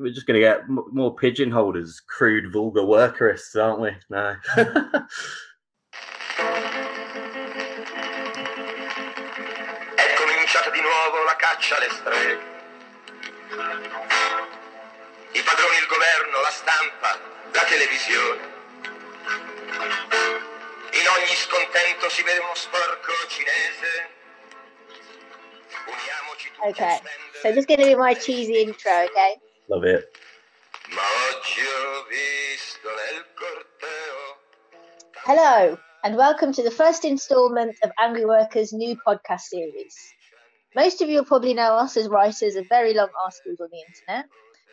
we're just going to get m- more pigeonholed as crude, vulgar workerists, aren't we? No. È cominciata di nuovo la caccia alle streghe. I padroni, il governo, la stampa, la televisione. In ogni scontento si vede uno sporco cinese. Uniamoci tutti Okay, so this is going to be my cheesy intro, okay? Love it. Ma oggi ho visto nel corteo. Hello, and welcome to the first installment of Angry Workers' new podcast series. Most of you will probably know us as writers of very long articles on the internet,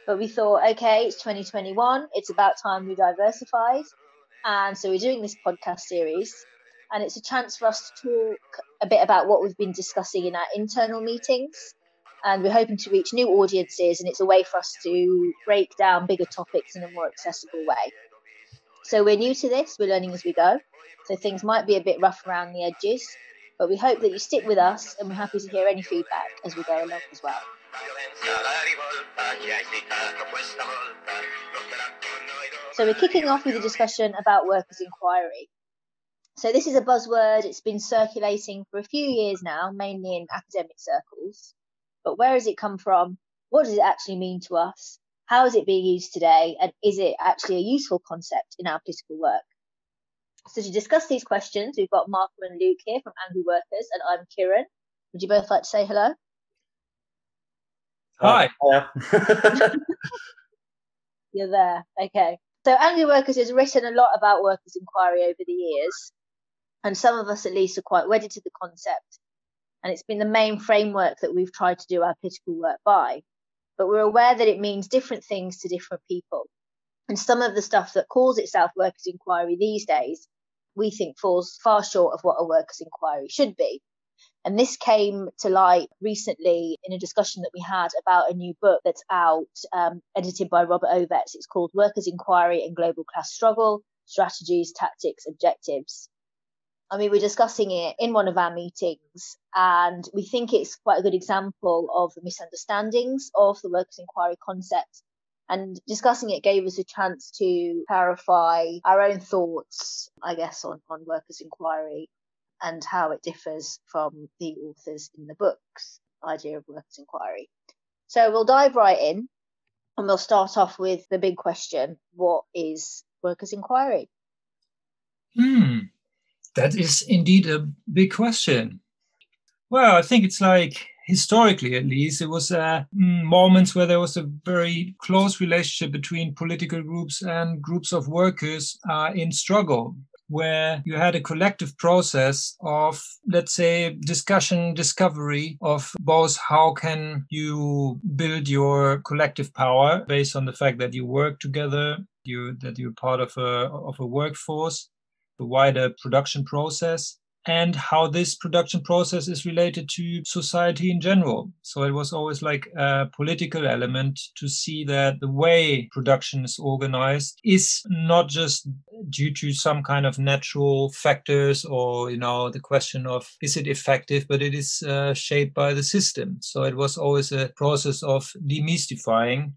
but we thought, okay, it's 2021, it's about time we diversified, and so we're doing this podcast series, and it's a chance for us to talk a bit about what we've been discussing in our internal meetings, and we're hoping to reach new audiences, and it's a way for us to break down bigger topics in a more accessible way. So we're new to this, we're learning as we go. So things might be a bit rough around the edges, but we hope that you stick with us and we're happy to hear any feedback as we go along as well. So we're kicking off with a discussion about workers' inquiry. So this is a buzzword, it's been circulating for a few years now, mainly in academic circles. But where has it come from? What does it actually mean to us? How is it being used today? And is it actually a useful concept in our political work? So to discuss these questions, we've got Mark and Luke here from Angry Workers, and I'm Kieran. Would you both like to say hello? Hi. Yeah. You're there. Okay. So Angry Workers has written a lot about workers' inquiry over the years, and some of us at least are quite wedded to the concept. And it's been the main framework that we've tried to do our political work by. But we're aware that it means different things to different people. And some of the stuff that calls itself workers' inquiry these days, we think falls far short of what a workers' inquiry should be. And this came to light recently in a discussion that we had about a new book that's out, um, edited by Robert Ovetz. It's called Workers' Inquiry and Global Class Struggle Strategies, Tactics, Objectives. And we were discussing it in one of our meetings, and we think it's quite a good example of the misunderstandings of the workers' inquiry concept. And discussing it gave us a chance to clarify our own thoughts, I guess, on, on workers' inquiry and how it differs from the authors in the books idea of workers' inquiry. So we'll dive right in and we'll start off with the big question what is workers' inquiry? Hmm, that is indeed a big question. Well, I think it's like historically, at least, it was uh, mm, moments where there was a very close relationship between political groups and groups of workers uh, in struggle. Where you had a collective process of, let's say, discussion, discovery of both how can you build your collective power based on the fact that you work together, you that you're part of a of a workforce, the wider production process and how this production process is related to society in general. So it was always like a political element to see that the way production is organized is not just due to some kind of natural factors or, you know, the question of is it effective, but it is uh, shaped by the system. So it was always a process of demystifying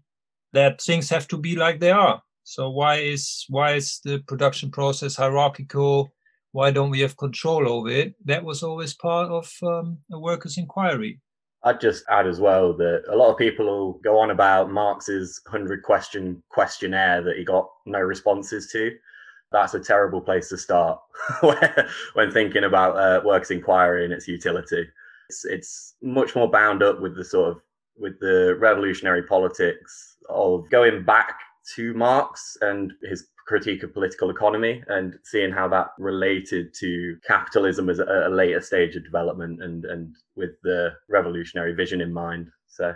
that things have to be like they are. So why is why is the production process hierarchical? Why don't we have control over it? That was always part of um, a workers' inquiry. I'd just add as well that a lot of people will go on about Marx's 100 question questionnaire that he got no responses to. That's a terrible place to start when thinking about uh, workers' inquiry and its utility. It's, it's much more bound up with the sort of with the revolutionary politics of going back to Marx and his critique of political economy and seeing how that related to capitalism as a, a later stage of development and and with the revolutionary vision in mind. So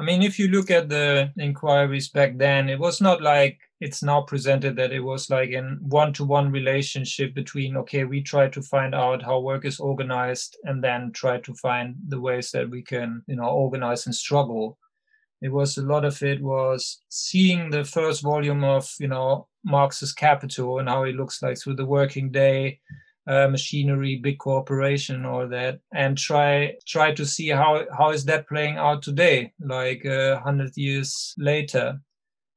I mean, if you look at the inquiries back then, it was not like it's now presented that it was like in one to one relationship between, okay, we try to find out how work is organized and then try to find the ways that we can, you know, organize and struggle. It was a lot of it was seeing the first volume of, you know, Marx's Capital and how it looks like through the working day, uh, machinery, big corporation, all that, and try try to see how how is that playing out today, like uh, hundred years later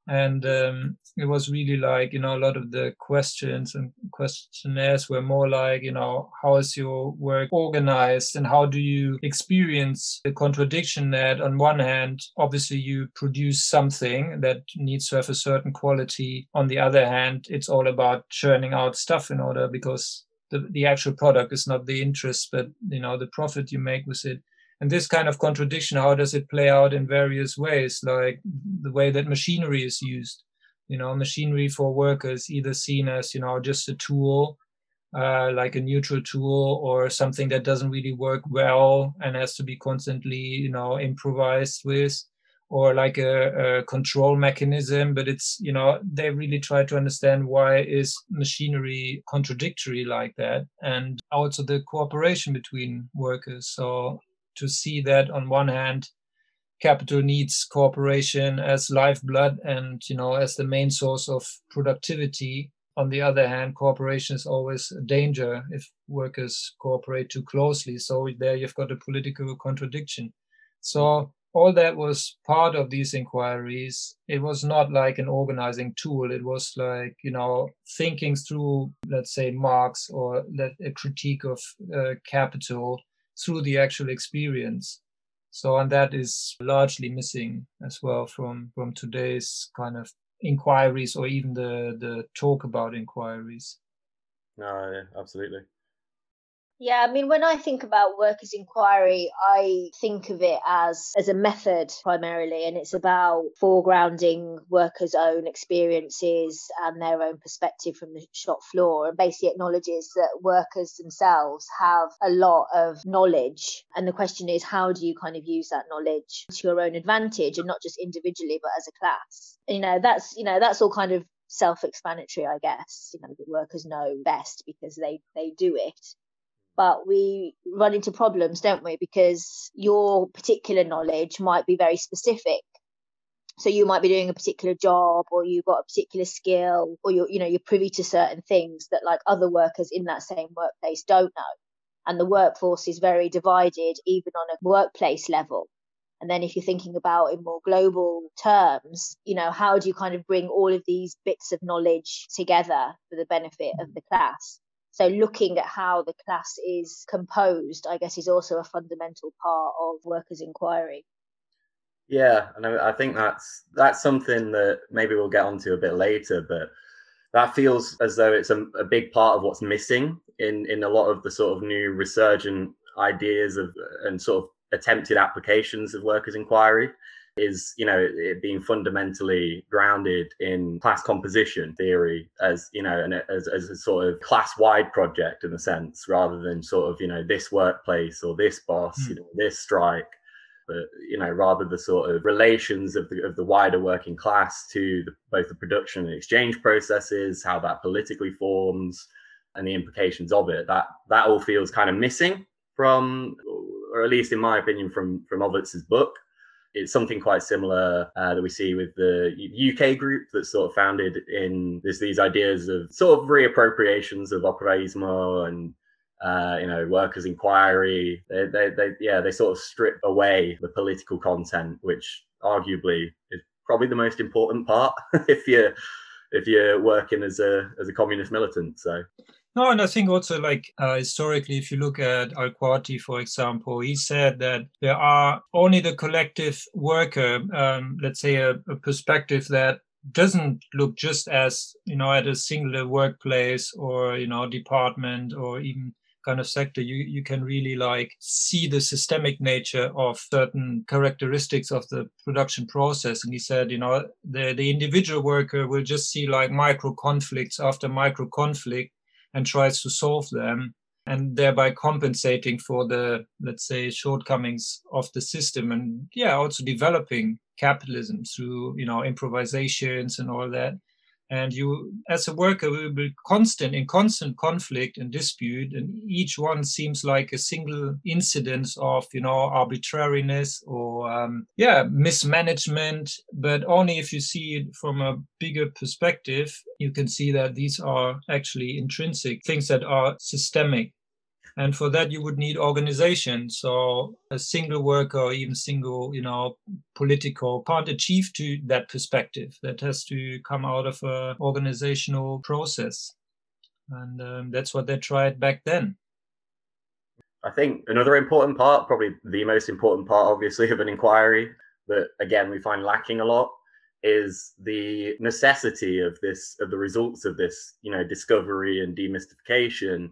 and um, it was really like you know a lot of the questions and questionnaires were more like you know how is your work organized and how do you experience the contradiction that on one hand obviously you produce something that needs to have a certain quality. On the other hand it's all about churning out stuff in order because the, the actual product is not the interest but you know the profit you make with it and this kind of contradiction how does it play out in various ways like the way that machinery is used? You know machinery for workers either seen as you know just a tool uh, like a neutral tool or something that doesn't really work well and has to be constantly you know improvised with or like a, a, control mechanism. But it's you know they really try to understand why is machinery contradictory like that and also the cooperation between workers. So to see that on one hand capital needs cooperation as lifeblood and you know as the main source of productivity. On the other hand cooperation is always a danger if workers cooperate too closely. So there you've got a political contradiction. So all that was part of these inquiries. It was not like an organizing tool. It was like you know thinking through let's say marx or a critique of uh, capital through the actual experience. So, and that is largely missing as well from from today's kind of inquiries or even the the talk about inquiries. No, absolutely. Yeah, I mean, when I think about workers' inquiry, I think of it as as a method primarily, and it's about foregrounding workers' own experiences and their own perspective from the shop floor, and basically acknowledges that workers themselves have a lot of knowledge, and the question is, how do you kind of use that knowledge to your own advantage, and not just individually, but as a class? You know, that's you know that's all kind of self-explanatory, I guess. You know, the workers know best because they they do it but we run into problems, don't we? Because your particular knowledge might be very specific. So you might be doing a particular job or you've got a particular skill or you're, you know, you're privy to certain things that like other workers in that same workplace don't know. And the workforce is very divided even on a workplace level. And then if you're thinking about in more global terms, you know, how do you kind of bring all of these bits of knowledge together for the benefit of the class? So looking at how the class is composed, I guess, is also a fundamental part of workers' inquiry. Yeah, and I, think that's that's something that maybe we'll get onto a bit later, but that feels as though it's a, a big part of what's missing in in a lot of the sort of new resurgent ideas of and sort of attempted applications of workers' inquiry is you know it being fundamentally grounded in class composition theory as you know and as, as a sort of class wide project in a sense rather than sort of you know this workplace or this boss mm. you know this strike but you know rather the sort of relations of the of the wider working class to the, both the production and exchange processes how that politically forms and the implications of it that that all feels kind of missing from or at least in my opinion from from Ovetz's book it's something quite similar uh, that we see with the UK group that's sort of founded in there's these ideas of sort of reappropriations of operaismo and uh, you know workers' inquiry. They, they, they, yeah, they sort of strip away the political content, which arguably is probably the most important part if you're if you're working as a as a communist militant. So no, and I think also like uh, historically, if you look at Alquati, for example, he said that there are only the collective worker, um, let's say a, a, perspective that doesn't look just as you know at a singular workplace or you know department or even kind of sector. You you can really like see the systemic nature of certain characteristics of the production process. And he said you know the the individual worker will just see like micro conflicts after micro conflict and tries to solve them and thereby compensating for the let's say shortcomings of the system and yeah also developing capitalism through you know improvisations and all that and you as a worker will be constant in constant conflict and dispute and each one seems like a single incidence of you know arbitrariness or um, yeah mismanagement. But only if you see it from a bigger perspective you can see that these are actually intrinsic things that are systemic and for that you would need organization. So a single worker or even single you know political can't achieve to that perspective. That has to come out of a organizational process. And um, that's what they tried back then. I think another important part probably the most important part obviously of an inquiry that again we find lacking a lot is the necessity of this of the results of this you know discovery and demystification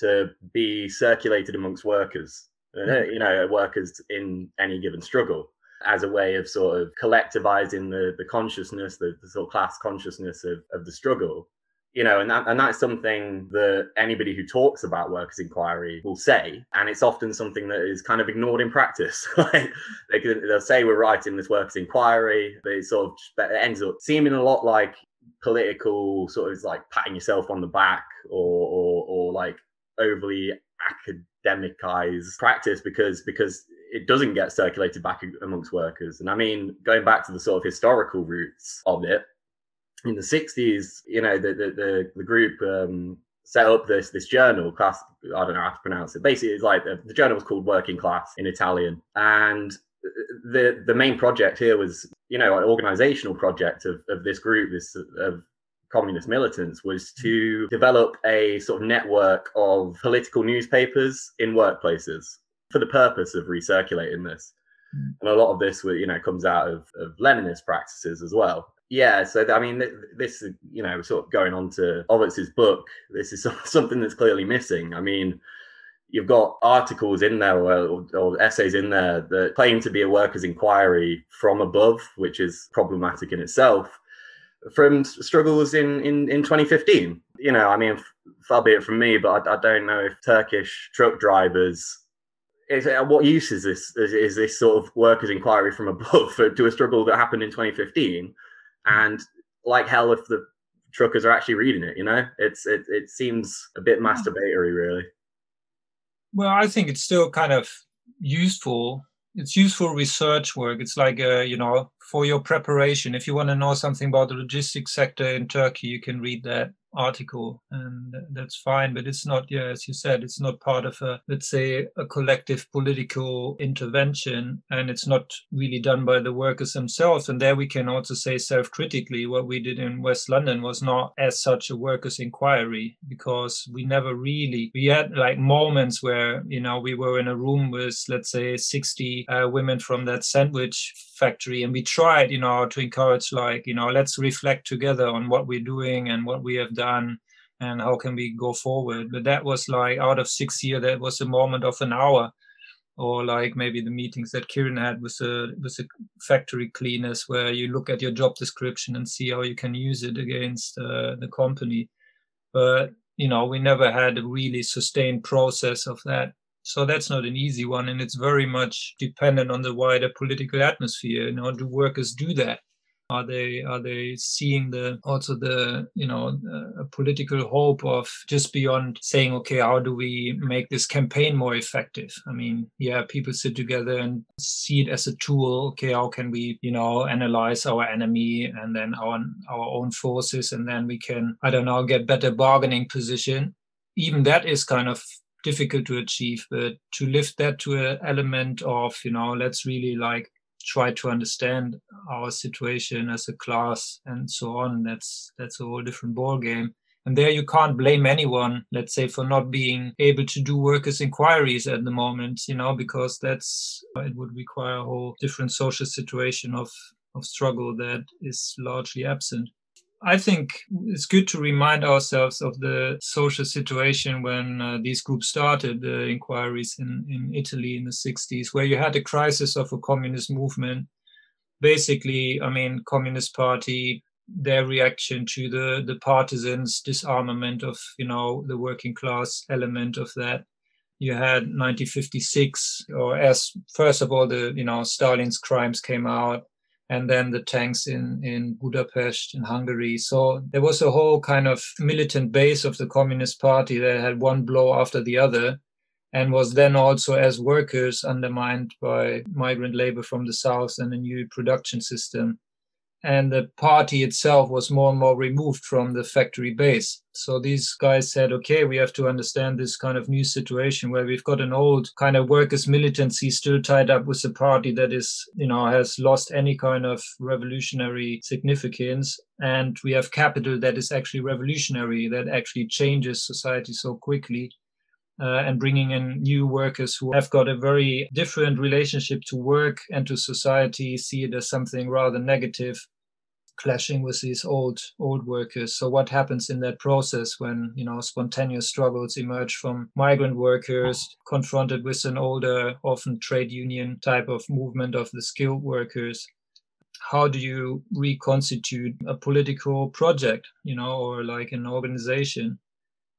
to be circulated amongst workers, uh, you know, workers in any given struggle as a way of sort of collectivizing the, the consciousness, the, the sort of class consciousness of, of the struggle. You know, and that and that's something that anybody who talks about workers' inquiry will say, and it's often something that is kind of ignored in practice. like they can, they'll say we're writing this workers' inquiry, but it sort of it ends up seeming a lot like political sort of like patting yourself on the back or or, or like overly academicized practice because because it doesn't get circulated back amongst workers. And I mean, going back to the sort of historical roots of it, in the 60s, you know, the the the, the group um, set up this this journal class. I don't know how to pronounce it. Basically, it's like the, the journal was called Working Class in Italian, and the the main project here was you know an organizational project of, of this group this of communist militants was to develop a sort of network of political newspapers in workplaces for the purpose of recirculating this. Mm. And a lot of this, you know, comes out of, of Leninist practices as well. Yeah, so I mean, this is you know sort of going on to Ovetz's book. This is something that's clearly missing. I mean, you've got articles in there or, or, essays in there that claim to be a workers' inquiry from above, which is problematic in itself from struggles in, in, in 2015. You know, I mean, far be it from me, but I, I don't know if Turkish truck drivers. Is, what use is this? Is, is, this sort of workers' inquiry from above for, to a struggle that happened in 2015? And like hell, if the truckers are actually reading it, you know, it's it it seems a bit masturbatory, really. Well, I think it's still kind of useful it's useful research work. It's like uh, you know for your preparation. If you want to know something about the logistics sector in Turkey, you can read that article and that's fine but it's not yeah as you said it's not part of a let's say a collective political intervention and it's not really done by the workers themselves. And there we can also say self-critically what we did in west london was not as such a workers inquiry because we never really we had like moments where you know we were in a room with let's say 60 uh, women from that sandwich factory and we tried you know to encourage like you know let's reflect together on what we're doing and what we have done and how can we go forward but that was like out of six years that was a moment of an hour or like maybe the meetings that Kieran had with the with the factory cleaners where you look at your job description and see how you can use it against uh, the company but you know we never had a really sustained process of that so that's not an easy one, and it's very much dependent on the wider political atmosphere. You know, do workers do that? Are they are they seeing the also the you know uh, a political hope of just beyond saying okay how do we make this campaign more effective? I mean yeah people sit together and see it as a tool. Okay how can we you know analyze our enemy and then our our own forces and then we can I don't know get better bargaining position. Even that is kind of difficult to achieve but to lift that to an element of you know let's really like try to understand our situation as a class and so on that's that's a whole different ball game and there you can't blame anyone let's say for not being able to do workers inquiries at the moment you know because that's it would require a whole different social situation of of struggle that is largely absent I think it's good to remind ourselves of the social situation when uh, these groups started the inquiries in, in Italy in the 60s, where you had a crisis of a communist movement. Basically, I mean, Communist Party, their reaction to the, the partisans' disarmament of, you know, the working class element of that. You had 1956, or as first of all, the, you know, Stalin's crimes came out and then the tanks in, in Budapest in Hungary. So there was a whole kind of militant base of the Communist Party that had one blow after the other and was then also as workers undermined by migrant labor from the south and a new production system and the party itself was more and more removed from the factory base. So these guys said, okay, we have to understand this kind of new situation where we've got an old kind of workers' militancy still tied up with a party that is, you know, has lost any kind of revolutionary significance. And we have capital that is actually revolutionary, that actually changes society so quickly. Uh, and bringing in new workers who have got a very different relationship to work and to society, see it as something rather negative clashing with these old old workers. So what happens in that process when you know spontaneous struggles emerge from migrant workers confronted with an older often trade union type of movement of the skilled workers? How do you reconstitute a political project you know or like an organization?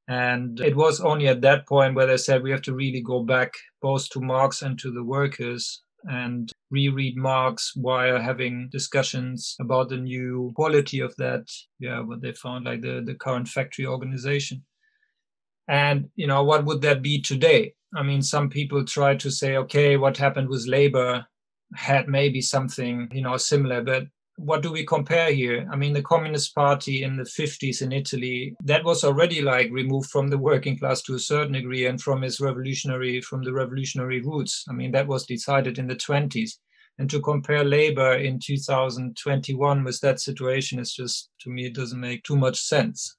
And it was only at that point where they said we have to really go back both to marx and to the workers and reread Marx while having discussions about the new quality of that, yeah, what they found like the, the current factory organization. And, you know, what would that be today? I mean, some people try to say, okay, what happened with labor had maybe something, you know, similar, but what do we compare here? I mean, the Communist Party in the 50s in Italy, that was already like removed from the working class to a certain degree and from its revolutionary, from the revolutionary roots. I mean, that was decided in the 20s. And to compare labor in 2021 with that situation is just, to me, it doesn't make too much sense.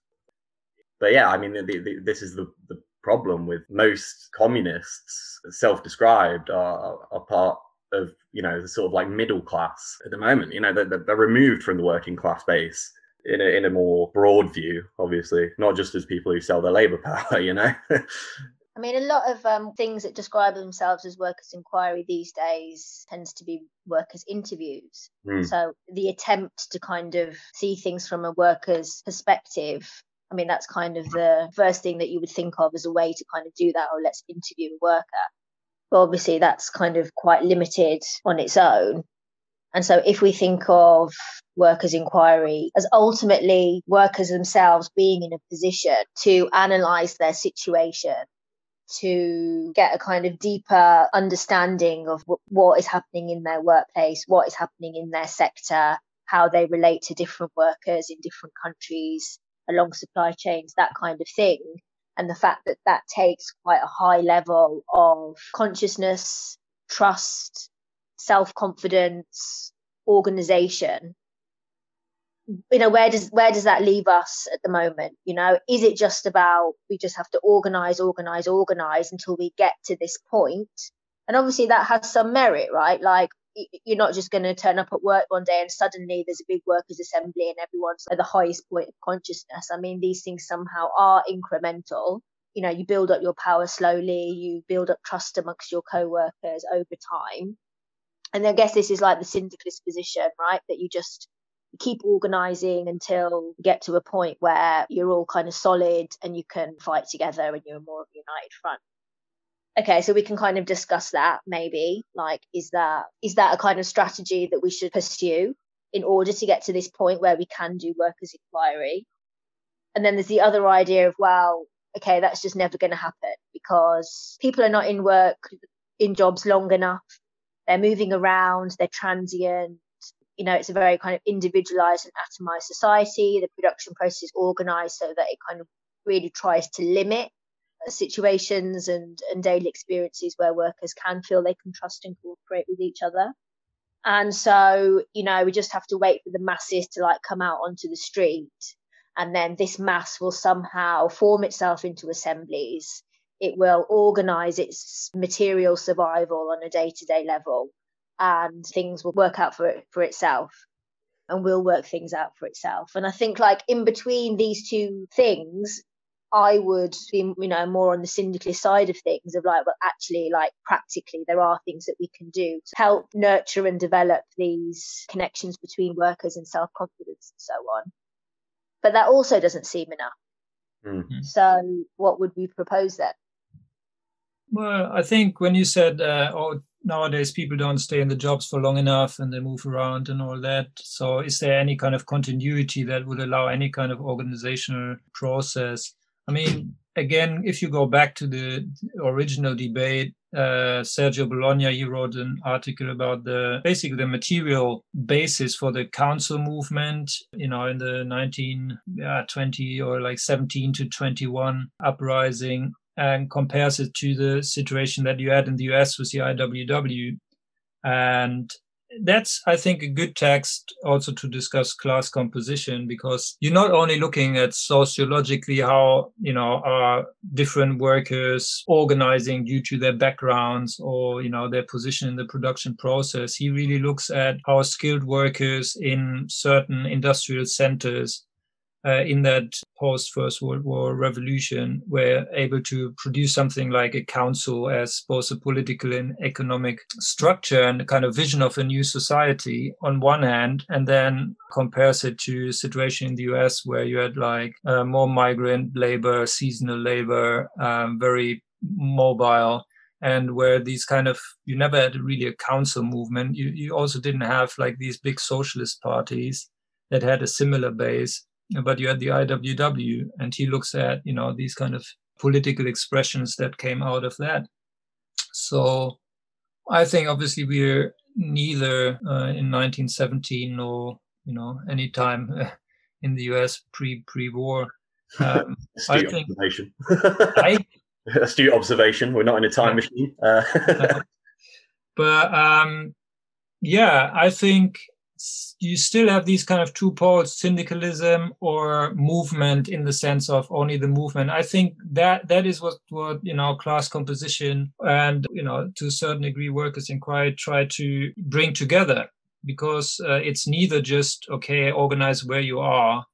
But yeah, I mean, the, the, this is the, the problem with most communists, self described, are, are part of you know the sort of like middle class at the moment. You know they're, they're removed from the working class base in a, in a more broad view, obviously, not just as people who sell their labor power. You know. I mean, a lot of um, things that describe themselves as workers' inquiry these days tends to be workers' interviews. Mm. So the attempt to kind of see things from a worker's perspective. I mean, that's kind of the first thing that you would think of as a way to kind of do that. Or oh, let's interview a worker. But obviously, that's kind of quite limited on its own. And so, if we think of workers' inquiry as ultimately workers themselves being in a position to analyze their situation, to get a kind of deeper understanding of what is happening in their workplace, what is happening in their sector, how they relate to different workers in different countries along supply chains, that kind of thing, and the fact that that takes quite a high level of consciousness, trust, self confidence, organization. You know, where does where does that leave us at the moment? You know, is it just about we just have to organize, organize, organize until we get to this point? And obviously that has some merit, right? Like you're not just going to turn up at work one day and suddenly there's a big workers' assembly and everyone's at the highest point of consciousness. I mean, these things somehow are incremental. You know, you build up your power slowly, you build up trust amongst your co workers over time. And I guess this is like the syndicalist position, right? That you just keep organizing until you get to a point where you're all kind of solid and you can fight together and you're more of a united front okay so we can kind of discuss that maybe like is that is that a kind of strategy that we should pursue in order to get to this point where we can do workers inquiry? And then there's the other idea of well okay that's just never going to happen because people are not in work in jobs long enough. They're moving around they're transient. You know it's a very kind of individualized and atomized society. The production process is organized so that it kind of really tries to limit situations and, and daily experiences where workers can feel they can trust and cooperate with each other. And so, you know, we just have to wait for the masses to like come out onto the street. And then this mass will somehow form itself into assemblies. It will organize its material survival on a day to day level. And things will work out for it, for itself and will work things out for itself. And I think like in between these two things, I would be, you know, more on the syndicalist side of things of like, well, actually, like practically, there are things that we can do to help nurture and develop these connections between workers and self confidence and so on. But that also doesn't seem enough. Mm-hmm. So, what would we propose then? Well, I think when you said, uh, oh, nowadays people don't stay in the jobs for long enough and they move around and all that. So, is there any kind of continuity that would allow any kind of organizational process? I mean, again, if you go back to the original debate, uh, Sergio Bologna, he wrote an article about the basically the material basis for the council movement, you know, in the 1920 or like 17 to 21 uprising and compares it to the situation that you had in the US with the IWW. And that's, I think, a good text also to discuss class composition because you're not only looking at sociologically how, you know, are different workers organizing due to their backgrounds or, you know, their position in the production process. He really looks at how skilled workers in certain industrial centers uh, in that post First World War revolution were able to produce something like a council as both a political and economic structure and a kind of vision of a new society on one hand, and then compares it to situation in the US where you had like uh, more migrant labor, seasonal labor, um, very mobile and where these kind of you never had really a council movement. You, you also didn't have like these big socialist parties that had a similar base but you had the IWW, and he looks at you know these kind of political expressions that came out of that. So I think obviously we're neither uh, in 1917 nor you know any time in the US pre pre war. Um, Astute think, observation. I, Astute observation. We're not in a time machine. Uh. but um, yeah, I think you still have these kind of two poles syndicalism or movement in the sense of only the movement. I think that that is what what you know class composition and you know to a certain degree workers in inquiry try to bring together because uh, it's neither just okay organize where you are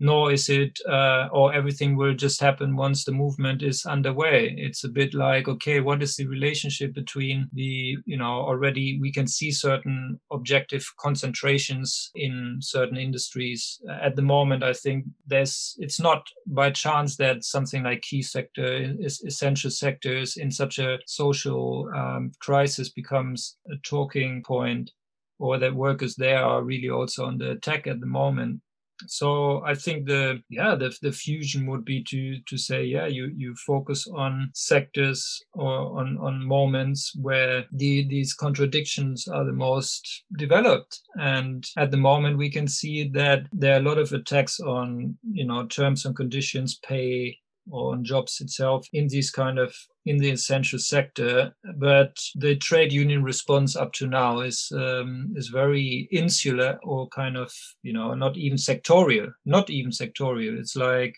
nor is it uh, or everything will just happen once the movement is underway. It's a bit like okay what is the relationship between the you know already we can see certain objective concentrations in certain industries. At the moment i think there's it's not by chance that something like key sector is essential sectors in such a social um, crisis becomes a talking point or that workers there are really also on the attack at the moment so i think the yeah the, the fusion would be to to say yeah you you focus on sectors or on on moments where the these contradictions are the most developed. And at the moment we can see that there are a lot of attacks on you know terms and conditions pay or on jobs itself in these kind of in the essential sector. But the trade union response up to now is um, is very insular or kind of you know not even sectorial not even sectorial. It's like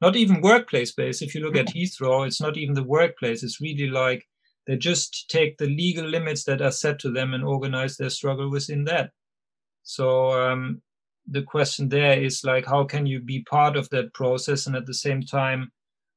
not even workplace based. If you look at heathrow it's not even the workplace. It's really like they just take the legal limits that are set to them and organize their struggle within that. So um, the question there is like how can you be part of that process and at the same time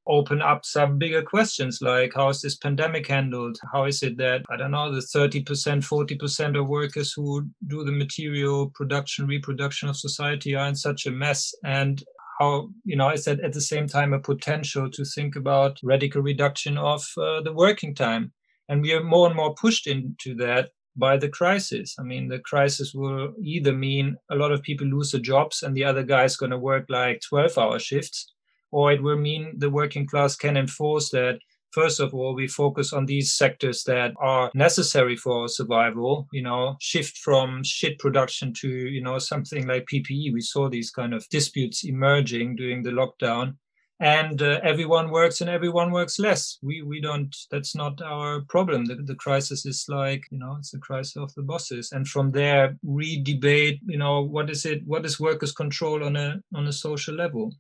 open up some bigger questions like how is this pandemic handled? How is it that i don't know the 30% 40% of workers who do the material production reproduction of society are in such a mess? And how you know is that at the same time a potential to think about radical reduction of uh, the working time? And we are more and more pushed into that by the crisis. I mean, the crisis will either mean a lot of people lose their jobs and the other guy is going to work like 12 hour shifts, or it will mean the working class can enforce that. First of all we focus on these sectors that are necessary for survival you know shift from shit production to you know something like ppe we saw these kind of disputes emerging during the lockdown. And uh, everyone works and everyone works less. We we don't that's not our problem. The, the crisis is like you know it's a crisis of the bosses. And from there re-debate you know what is it what is workers control on a on a social level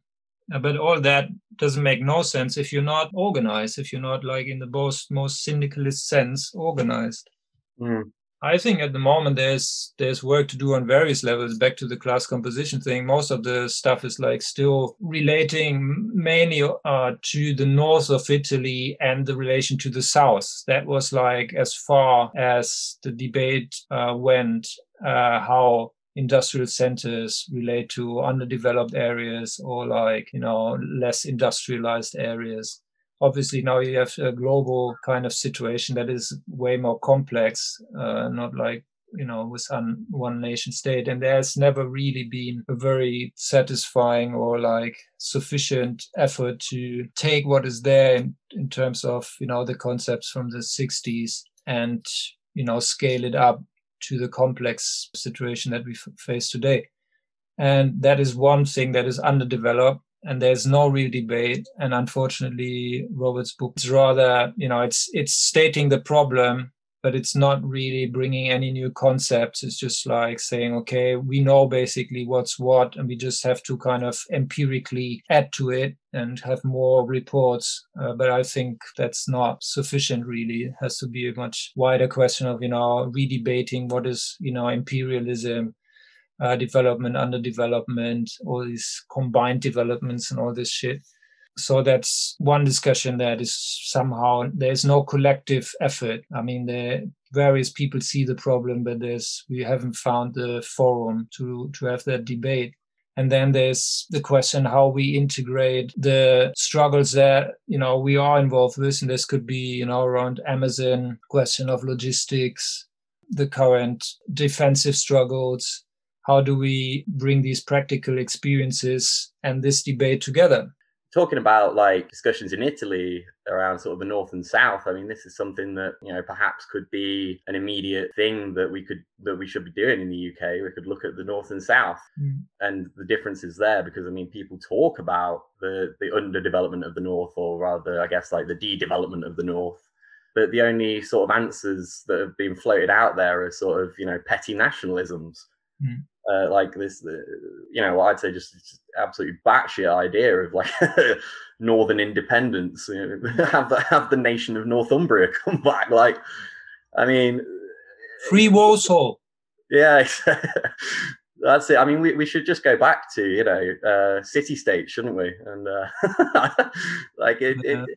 but all that doesn't make no sense if you're not organized, if you're not like in the most most syndicalist sense organized. Mm. I think at the moment there's there's work to do on various levels. Back to the class composition thing, most of the stuff is like still relating mainly uh, to the north of Italy and the relation to the south. That was like as far as the debate uh, went, uh, how industrial centers relate to underdeveloped areas or like you know less industrialized areas. Obviously now you have a global kind of situation that is way more complex, uh, not like you know with un, one nation state. And there's never really been a very satisfying or like sufficient effort to take what is there in, in terms of you know the concepts from the 60s and you know scale it up to the complex situation that we f- face today. And that is one thing that is underdeveloped and there's no real debate. And unfortunately robert's book is rather you know it's it's stating the problem but it's not really bringing any new concepts. It's just like saying okay we know basically what's what and we just have to kind of empirically add to it and have more reports. Uh, but i think that's not sufficient really. It has to be a much wider question of you know redebating what is you know imperialism uh, development, underdevelopment, all these combined developments and all this shit. So that's one discussion that is somehow there's no collective effort. I mean, the various people see the problem, but there's we haven't found the forum to to have that debate. And then there's the question how we integrate the struggles that you know we are involved with, and this could be you know around Amazon, question of logistics, the current defensive struggles, how do we bring these practical experiences and this debate together talking about like discussions in Italy around sort of the north and south, I mean, this is something that you know perhaps could be an immediate thing that we could that we should be doing in the UK. We could look at the north and south mm. and the differences there, because I mean, people talk about the the underdevelopment of the north, or rather, I guess, like the de-development of the north. But the only sort of answers that have been floated out there are sort of you know petty nationalisms. Mm uh, like this, uh, you know, I'd say just, just absolutely batshit idea of like northern independence. You know, have the have the nation of Northumbria come back. Like, I mean, free Warsaw. Yeah, that's it. I mean, we, we should just go back to you know uh, city state, shouldn't we? And uh, like it, it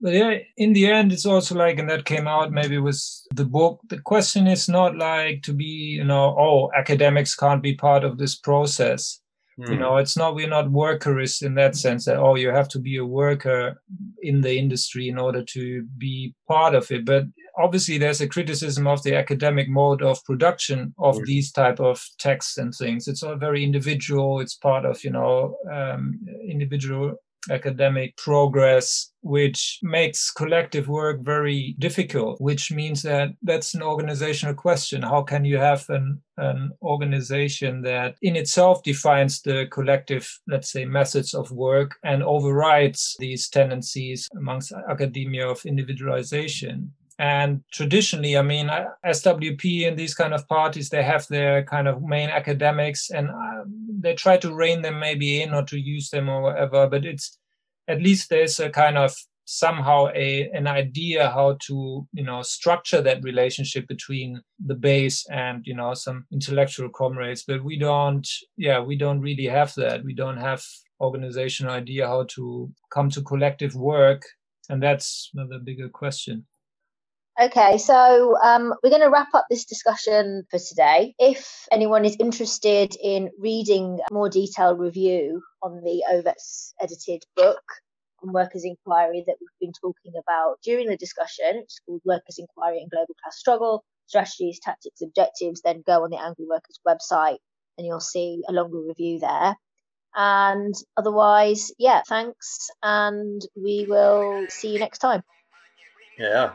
but yeah, in the end, it's also like, and that came out maybe with the book. The question is not like to be, you know, oh, academics can't be part of this process. Mm. You hmm. know, it's not, we're not workerists in that sense that, oh, you have to be a worker in the industry in order to be part of it. But obviously, there's a criticism of the academic mode of production of mm. these type of texts and things. It's all very individual. It's part of, you know, um, individual academic progress, which makes collective work very difficult, which means that that's an organizational question. How can you have an, an organization that in itself defines the collective, let's say, methods of work and overrides these tendencies amongst academia of individualization? And traditionally, I mean, SWP and these kind of parties, they have their kind of main academics and uh, they try to rein them maybe in or to use them or whatever. But it's at least there's a kind of somehow a an idea how to you know structure that relationship between the base and you know some intellectual comrades. But we don't yeah we don't really have that. We don't have organizational idea how to come to collective work. And that's another bigger question Okay, so um, we're going to wrap up this discussion for today. If anyone is interested in reading a more detailed review on the Ovetz edited book on workers' inquiry that we've been talking about during the discussion, it's called Workers' Inquiry and Global Class Struggle Strategies, Tactics, Objectives, then go on the Angry Workers website and you'll see a longer review there. And otherwise, yeah, thanks, and we will see you next time. Yeah.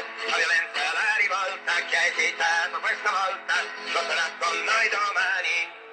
la violenza, la rivolta che hai citato questa volta, lo sarà con noi domani.